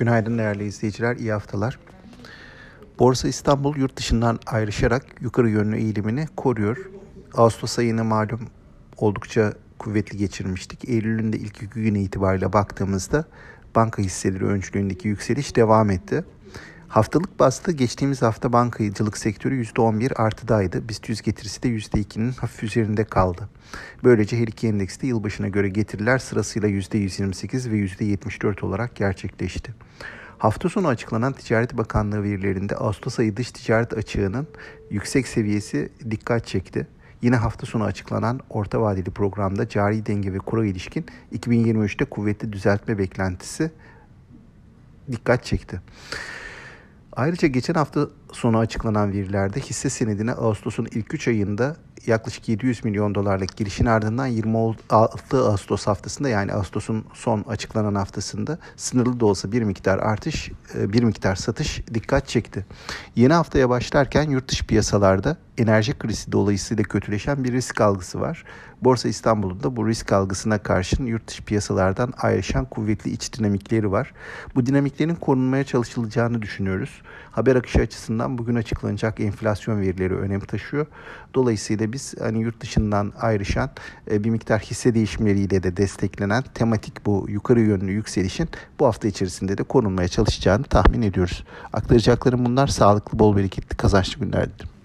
Günaydın değerli izleyiciler, iyi haftalar. Borsa İstanbul yurt dışından ayrışarak yukarı yönlü eğilimini koruyor. Ağustos ayını malum oldukça kuvvetli geçirmiştik. Eylül'ün de ilk iki günü itibariyle baktığımızda banka hisseleri öncülüğündeki yükseliş devam etti. Haftalık bazda geçtiğimiz hafta bankacılık sektörü %11 artıdaydı. BIST 100 getirisi de %2'nin hafif üzerinde kaldı. Böylece her iki endekste yılbaşına göre getiriler sırasıyla %128 ve %74 olarak gerçekleşti. Hafta sonu açıklanan Ticaret Bakanlığı verilerinde Ağustos ayı dış ticaret açığının yüksek seviyesi dikkat çekti. Yine hafta sonu açıklanan orta vadeli programda cari denge ve kura ilişkin 2023'te kuvvetli düzeltme beklentisi dikkat çekti. Ayrıca geçen hafta sonu açıklanan verilerde hisse senedine Ağustos'un ilk 3 ayında yaklaşık 700 milyon dolarlık girişin ardından 26 Ağustos haftasında yani Ağustos'un son açıklanan haftasında sınırlı da olsa bir miktar artış, e, bir miktar satış dikkat çekti. Yeni haftaya başlarken yurt dışı piyasalarda enerji krizi dolayısıyla kötüleşen bir risk algısı var. Borsa İstanbul'un da bu risk algısına karşın yurt dışı piyasalardan ayrışan kuvvetli iç dinamikleri var. Bu dinamiklerin korunmaya çalışılacağını düşünüyoruz. Haber akışı açısından bugün açıklanacak enflasyon verileri önem taşıyor. Dolayısıyla biz hani yurt dışından ayrışan e, bir miktar hisse değişimleriyle de desteklenen tematik bu yukarı yönlü yükselişin bu hafta içerisinde de korunmaya çalışacağını tahmin ediyoruz. Aktaracaklarım bunlar sağlıklı, bol bereketli, kazançlı günler dilerim.